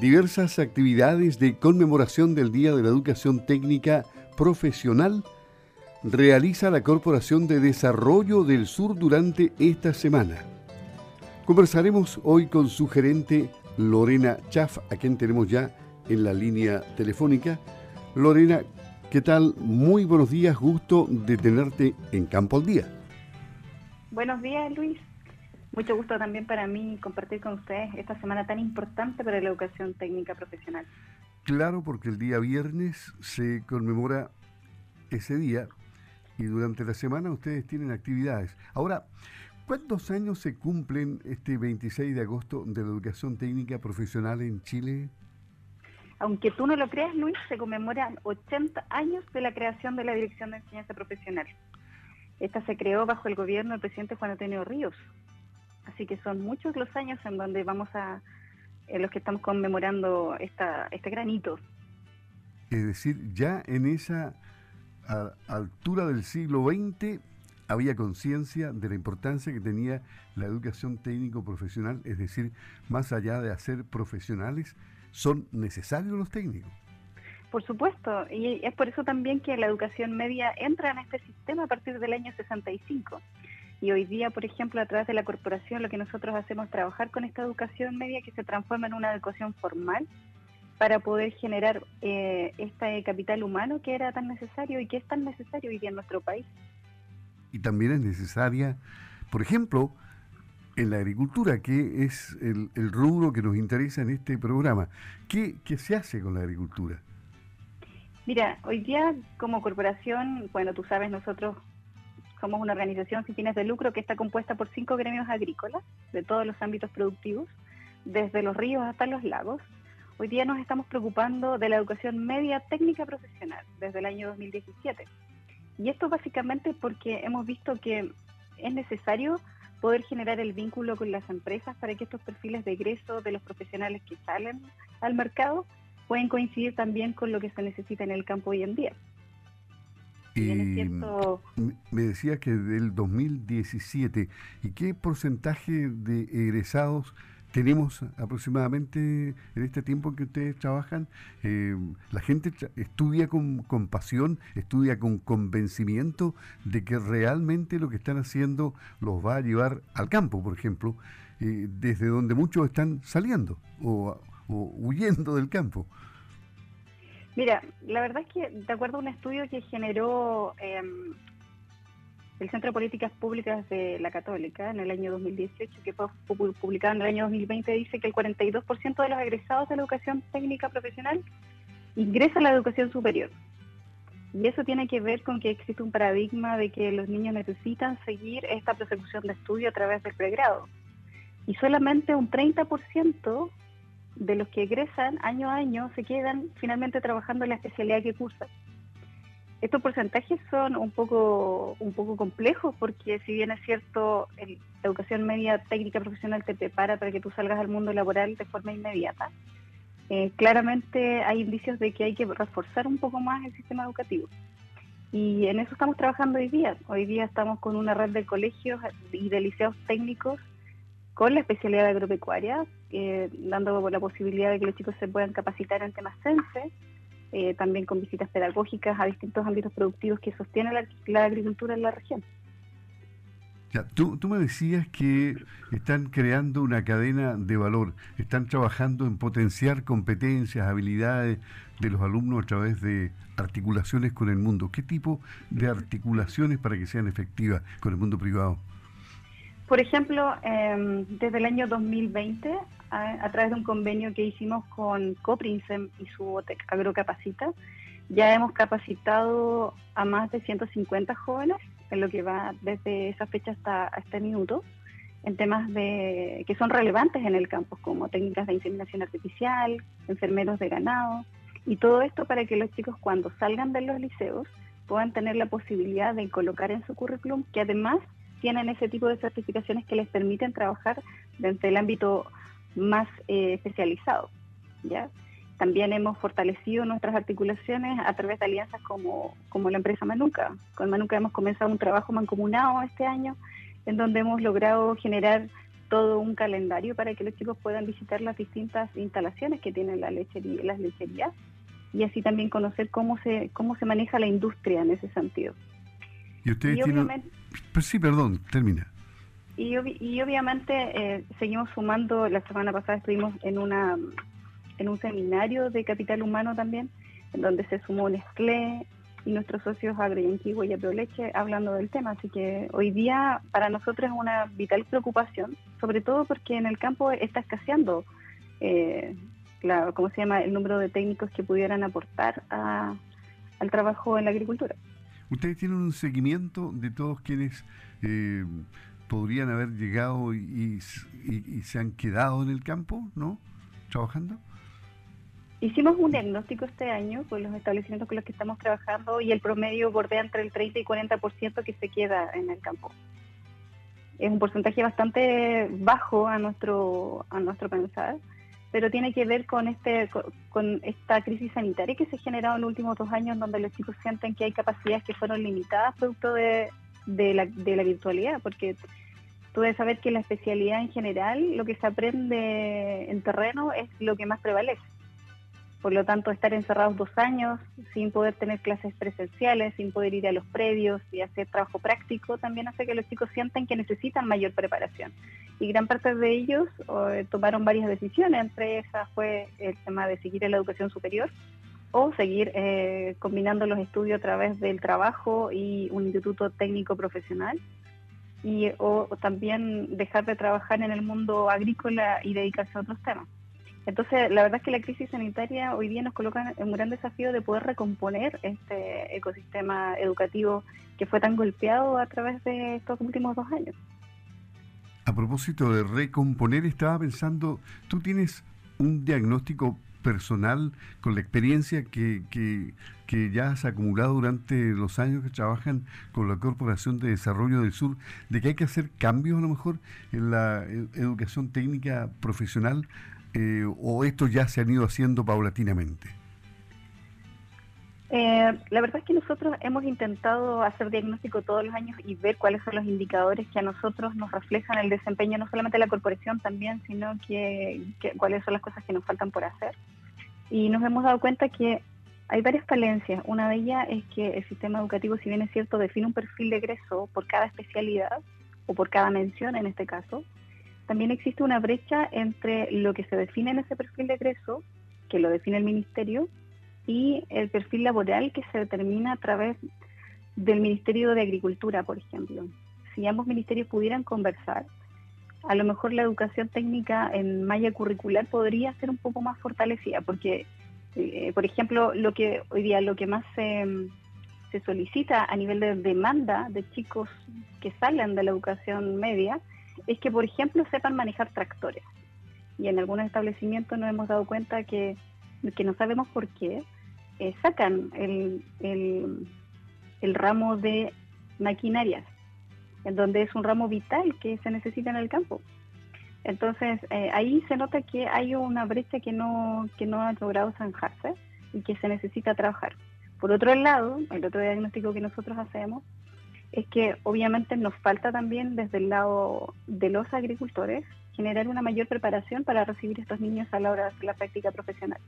Diversas actividades de conmemoración del Día de la Educación Técnica Profesional realiza la Corporación de Desarrollo del Sur durante esta semana. Conversaremos hoy con su gerente Lorena Chaff, a quien tenemos ya en la línea telefónica. Lorena, ¿qué tal? Muy buenos días, gusto de tenerte en Campo al Día. Buenos días, Luis. Mucho gusto también para mí compartir con ustedes esta semana tan importante para la educación técnica profesional. Claro, porque el día viernes se conmemora ese día y durante la semana ustedes tienen actividades. Ahora, ¿cuántos años se cumplen este 26 de agosto de la educación técnica profesional en Chile? Aunque tú no lo creas, Luis, se conmemoran 80 años de la creación de la Dirección de Enseñanza Profesional. Esta se creó bajo el gobierno del presidente Juan Antonio Ríos, Así que son muchos los años en donde vamos a, en los que estamos conmemorando esta, este granito. Es decir, ya en esa altura del siglo XX había conciencia de la importancia que tenía la educación técnico profesional, es decir, más allá de hacer profesionales, son necesarios los técnicos. Por supuesto, y es por eso también que la educación media entra en este sistema a partir del año 65. Y hoy día, por ejemplo, a través de la corporación, lo que nosotros hacemos es trabajar con esta educación media que se transforma en una educación formal para poder generar eh, este capital humano que era tan necesario y que es tan necesario hoy día en nuestro país. Y también es necesaria, por ejemplo, en la agricultura, que es el, rubro que nos interesa en este programa. ¿Qué, ¿Qué se hace con la agricultura? Mira, hoy día como corporación, bueno, tú sabes, nosotros somos una organización sin fines de lucro que está compuesta por cinco gremios agrícolas de todos los ámbitos productivos, desde los ríos hasta los lagos. Hoy día nos estamos preocupando de la educación media técnica profesional desde el año 2017. Y esto básicamente porque hemos visto que es necesario poder generar el vínculo con las empresas para que estos perfiles de egreso de los profesionales que salen al mercado pueden coincidir también con lo que se necesita en el campo hoy en día. Y me decía que del 2017, ¿y qué porcentaje de egresados tenemos aproximadamente en este tiempo que ustedes trabajan? Eh, ¿La gente estudia con, pasión, estudia con convencimiento de que realmente lo que están haciendo los va a llevar al campo, por ejemplo, eh, desde donde muchos están saliendo o huyendo del campo? Mira, la verdad es que de acuerdo a un estudio que generó em, el Centro de Políticas Públicas de la Católica en el año 2018, que fue publicado en el año 2020, dice que el 42% de los egresados de la educación técnica profesional ingresa a la educación superior. Y eso tiene que ver con que existe un paradigma de que los niños necesitan seguir esta persecución de estudio a través del pregrado. Y solamente un 30% de los que egresan año a año se quedan finalmente trabajando en la especialidad que cursan. Estos porcentajes son un poco, un poco complejos porque si bien es cierto, la educación media técnica profesional te prepara para que tú salgas al mundo laboral de forma inmediata, eh, claramente hay indicios de que hay que reforzar un poco más el sistema educativo. Y en eso estamos trabajando hoy día. Hoy día estamos con una red de colegios y de liceos técnicos con la especialidad agropecuaria, eh, dando la posibilidad de que los chicos se puedan capacitar en temas sense, eh, también con visitas pedagógicas a distintos ámbitos productivos que sostienen la, agricultura en la región. Ya, tú, tú, me decías que están creando una cadena de valor, están trabajando en potenciar competencias, habilidades de los alumnos a través de articulaciones con el mundo. ¿Qué tipo de articulaciones para que sean efectivas con el mundo privado? Por ejemplo, em, desde el año 2020, a, través de un convenio que hicimos con Coprinsem y su Agrocapacita, ya hemos capacitado a más de 150 jóvenes, en lo que va desde esa fecha hasta este minuto, en temas de, que son relevantes en el campo, como técnicas de inseminación artificial, enfermeros de ganado, y todo esto para que los chicos cuando salgan de los liceos puedan tener la posibilidad de colocar en su currículum que además tienen ese tipo de certificaciones que les permiten trabajar dentro del ámbito más eh, especializado. ¿ya? También hemos fortalecido nuestras articulaciones a través de alianzas como, como la empresa Manuca. Con Manuca hemos comenzado un trabajo mancomunado este año en donde hemos logrado generar todo un calendario para que los chicos puedan visitar las distintas instalaciones que tienen la lechería, las lecherías y así también conocer cómo se cómo se maneja la industria en ese sentido. Y ustedes tienen... Pues sí, perdón, termina. Y, obviamente eh, seguimos sumando, la semana pasada estuvimos en, una, en un seminario de capital humano también, en donde se sumó Nestlé y nuestros socios Agro Antiguo y Aproleche hablando del tema. Así que hoy día para nosotros es una vital preocupación, sobre todo porque en el campo está escaseando, eh, la, ¿cómo se llama?, el número de técnicos que pudieran aportar al trabajo en la agricultura. Ustedes tienen un seguimiento de todos quienes eh, podrían haber llegado y, se han quedado en el campo, ¿no? Trabajando. Hicimos un diagnóstico este año con los establecimientos con los que estamos trabajando y el promedio bordea entre el 30 y 40% que se queda en el campo. Es un porcentaje bastante bajo a nuestro a nuestro pensar pero tiene que ver con este con, esta crisis sanitaria que se ha generado en los últimos dos años, donde los chicos sienten que hay capacidades que fueron limitadas producto de, de, la, de la virtualidad, porque tú debes saber que la especialidad en general, lo que se aprende en terreno es lo que más prevalece. Por lo tanto, estar encerrados dos años sin poder tener clases presenciales, sin poder ir a los previos y hacer trabajo práctico, también hace que los chicos sientan que necesitan mayor preparación. Y gran parte de ellos eh, tomaron varias decisiones, entre esas fue el tema de seguir en la educación superior o seguir eh, combinando los estudios a través del trabajo y un instituto técnico profesional y o también dejar de trabajar en el mundo agrícola y dedicarse a otros temas. Entonces, la verdad es que la crisis sanitaria hoy día nos coloca en un gran desafío de poder recomponer este ecosistema educativo que fue tan golpeado a través de estos últimos dos años. A propósito de recomponer, estaba pensando, tú tienes un diagnóstico personal con la experiencia que, que, que, ya has acumulado durante los años que trabajan con la Corporación de Desarrollo del Sur, de que hay que hacer cambios a lo mejor en la educación técnica profesional eh, o esto ya se han ido haciendo paulatinamente? Eh, la verdad es que nosotros hemos intentado hacer diagnóstico todos los años y ver cuáles son los indicadores que a nosotros nos reflejan el desempeño no solamente de la corporación también, sino que, cuáles son las cosas que nos faltan por hacer. Y nos hemos dado cuenta que hay varias falencias. Una de ellas es que el sistema educativo, si bien es cierto, define un perfil de egreso por cada especialidad o por cada mención en este caso, también existe una brecha entre lo que se define en ese perfil de egreso, que lo define el ministerio, y el perfil laboral que se determina a través del Ministerio de Agricultura, por ejemplo. Si ambos ministerios pudieran conversar, a lo mejor la educación técnica en malla curricular podría ser un poco más fortalecida, porque, eh, por ejemplo, lo que hoy día lo que más se, se solicita a nivel de demanda de chicos que salen de la educación media es que, por ejemplo, sepan manejar tractores. Y en algunos establecimientos nos hemos dado cuenta que, que no sabemos por qué, eh, sacan el, el, ramo de maquinarias, en donde es un ramo vital que se necesita en el campo. Entonces, eh, ahí se nota que hay una brecha que no, que no ha logrado zanjarse y que se necesita trabajar. Por otro lado, el otro diagnóstico que nosotros hacemos es que obviamente nos falta también desde el lado de los agricultores generar una mayor preparación para recibir a estos niños a la hora de hacer la práctica profesional.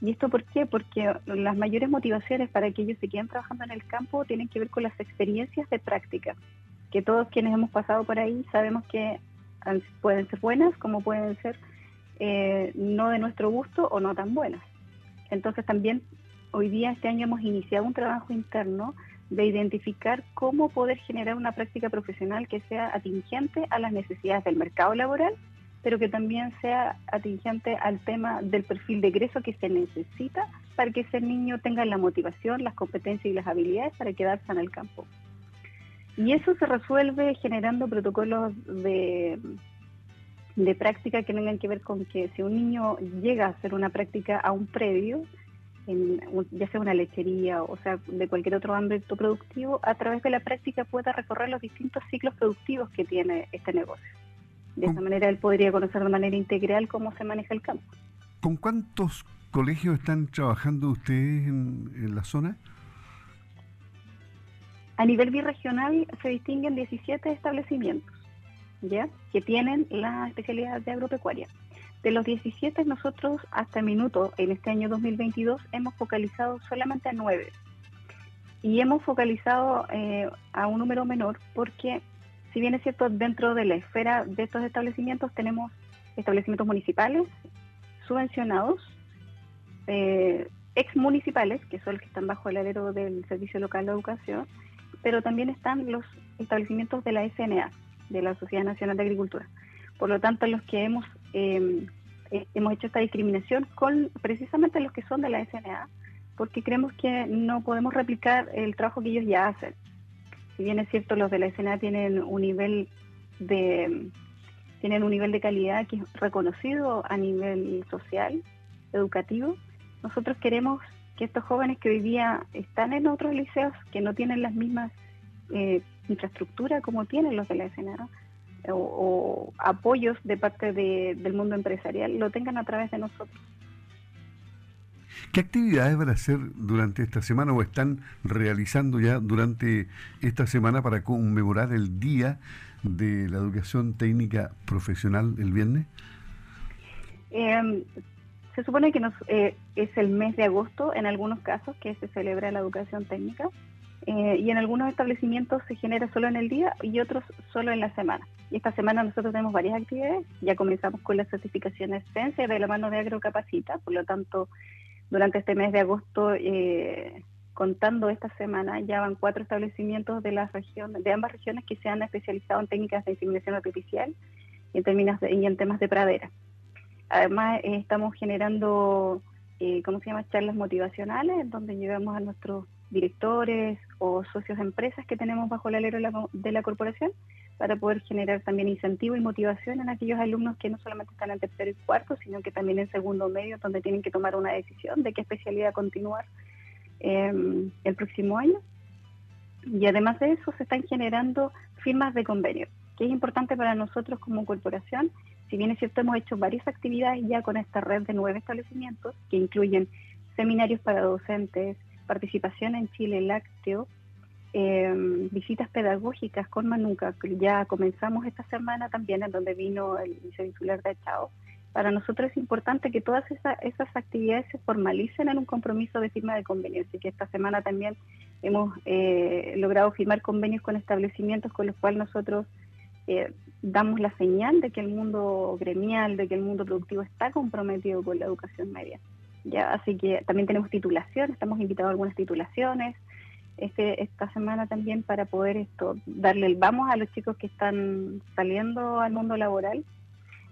¿Y esto por qué? Porque las mayores motivaciones para que ellos se queden trabajando en el campo tienen que ver con las experiencias de práctica, que todos quienes hemos pasado por ahí sabemos que pueden ser buenas como pueden ser eh, no de nuestro gusto o no tan buenas. Entonces también hoy día, este año, hemos iniciado un trabajo interno de identificar cómo poder generar una práctica profesional que sea atingente a las necesidades del mercado laboral, pero que también sea atingente al tema del perfil de egreso que se necesita para que ese niño tenga la motivación, las competencias y las habilidades para quedarse en el campo. Y eso se resuelve generando protocolos de, de práctica que tengan que ver con que si un niño llega a hacer una práctica a un previo, ya sea una lechería o sea de cualquier otro ámbito productivo, a través de la práctica pueda recorrer los distintos ciclos productivos que tiene este negocio. De esa manera él podría conocer de manera integral cómo se maneja el campo. ¿Con cuántos colegios están trabajando ustedes en, la zona? A nivel birregional se distinguen 17 establecimientos. ¿ya? que tienen la especialidad de agropecuaria. De los 17, nosotros hasta el minuto, en este año 2022, hemos focalizado solamente a 9. Y hemos focalizado eh, a un número menor porque, si bien es cierto, dentro de la esfera de estos establecimientos tenemos establecimientos municipales subvencionados, eh, ex municipales, que son los que están bajo el alero del Servicio Local de Educación, pero también están los establecimientos de la SNA, de la Sociedad Nacional de Agricultura. Por lo tanto, los que hemos, em, eh, hemos hecho esta discriminación con precisamente los que son de la SNA, porque creemos que no podemos replicar el trabajo que ellos ya hacen. Si bien es cierto, los de la SNA tienen un nivel de tienen un nivel de calidad que es reconocido a nivel social, educativo, nosotros queremos que estos jóvenes que hoy día están en otros liceos, que no tienen las mismas eh, infraestructuras como tienen los de la SNA, o, apoyos de parte del mundo empresarial, lo tengan a través de nosotros. ¿Qué actividades van a hacer durante esta semana o están realizando ya durante esta semana para conmemorar el Día de la Educación Técnica Profesional el viernes? Eh, se supone que nos, eh, es el mes de agosto en algunos casos que se celebra la educación técnica eh, y en algunos establecimientos se genera solo en el día y otros solo en la semana. Y esta semana nosotros tenemos varias actividades, ya comenzamos con las certificaciones CENSE de la mano de Agrocapacita, por lo tanto durante este mes de agosto, eh, contando esta semana, ya van cuatro establecimientos de, las regiones, de ambas regiones que se han especializado en técnicas de inseminación artificial y en, términos y en temas de pradera. Además, eh, estamos generando, eh, ¿cómo se llama?, charlas motivacionales, donde llevamos a nuestros directores o socios de empresas que tenemos bajo el alero de la, corporación para poder generar también incentivo y motivación en aquellos alumnos que no solamente están en tercero y cuarto, sino que también en segundo medio, donde tienen que tomar una decisión de qué especialidad continuar em, el próximo año. Y además de eso, se están generando firmas de convenio, que es importante para nosotros como corporación si bien es cierto, hemos hecho varias actividades ya con esta red de nueve establecimientos que incluyen seminarios para docentes, participación en Chile Lácteo, em, visitas pedagógicas con Manuca, que ya comenzamos esta semana también, en donde vino el vicevinsular de Chao. Para nosotros es importante que todas esas actividades se formalicen en un compromiso de firma de convenio. Así que esta semana también hemos eh, logrado firmar convenios con establecimientos con los cuales nosotros eh, damos la señal de que el mundo gremial, de que el mundo productivo está comprometido con la educación media. Ya, así que también tenemos titulaciones, estamos invitados a algunas titulaciones este, esta semana también para poder esto darle el vamos a los chicos que están saliendo al mundo laboral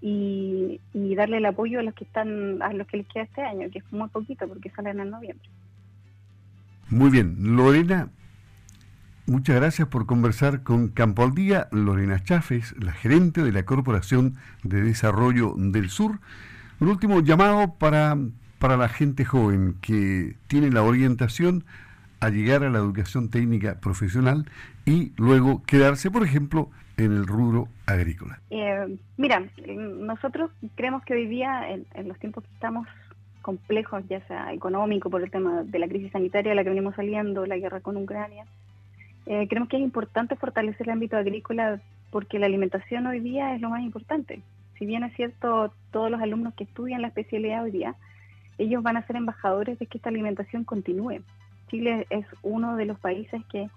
y, y darle el apoyo a los que están a los que les queda este año, que es muy poquito porque salen en noviembre. Muy bien, Lorena, Muchas gracias por conversar con Campo al Día, Lorena Chafes, la gerente de la Corporación de Desarrollo del Sur. Un último llamado para, para la gente joven que tiene la orientación a llegar a la educación técnica profesional y luego quedarse, por ejemplo, en el rubro agrícola. Eh, mira, nosotros creemos que hoy día, en, los tiempos que estamos complejos, ya sea económico, por el tema de la crisis sanitaria la que venimos saliendo, la guerra con Ucrania, eh, creemos que es importante fortalecer el ámbito agrícola porque la alimentación hoy día es lo más importante. Si bien es cierto, todos los alumnos que estudian la especialidad hoy día, ellos van a ser embajadores de que esta alimentación continúe. Chile es uno de los países que,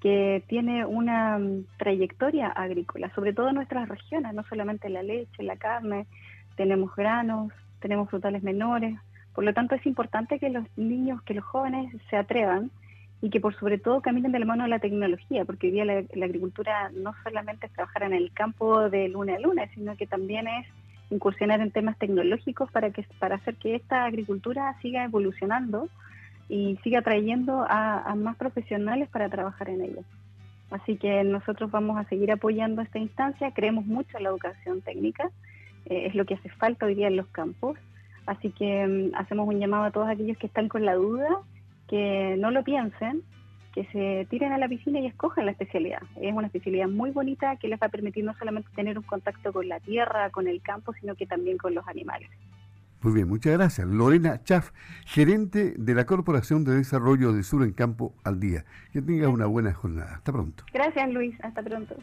que tiene una mm, trayectoria agrícola, sobre todo en nuestras regiones, no solamente la leche, la carne, tenemos granos, tenemos frutales menores. Por lo tanto, es importante que los niños, que los jóvenes se atrevan y que por sobre todo caminen de la mano de la tecnología, porque hoy día la, agricultura no solamente es trabajar en el campo de luna a luna, sino que también es incursionar en temas tecnológicos para que para hacer que esta agricultura siga evolucionando y siga trayendo a, más profesionales para trabajar en ella. Así que nosotros vamos a seguir apoyando esta instancia, creemos mucho en la educación técnica, eh, es lo que hace falta hoy día en los campos, así que mm, hacemos un llamado a todos aquellos que están con la duda que no lo piensen, que se tiren a la piscina y escojan la especialidad. Es una especialidad muy bonita que les va a permitir no solamente tener un contacto con la tierra, con el campo, sino que también con los animales. Muy bien, muchas gracias. Lorena Chaff, gerente de la Corporación de Desarrollo de Sur en Campo al Día. Que tenga una buena jornada. Hasta pronto. Gracias, Luis. Hasta pronto.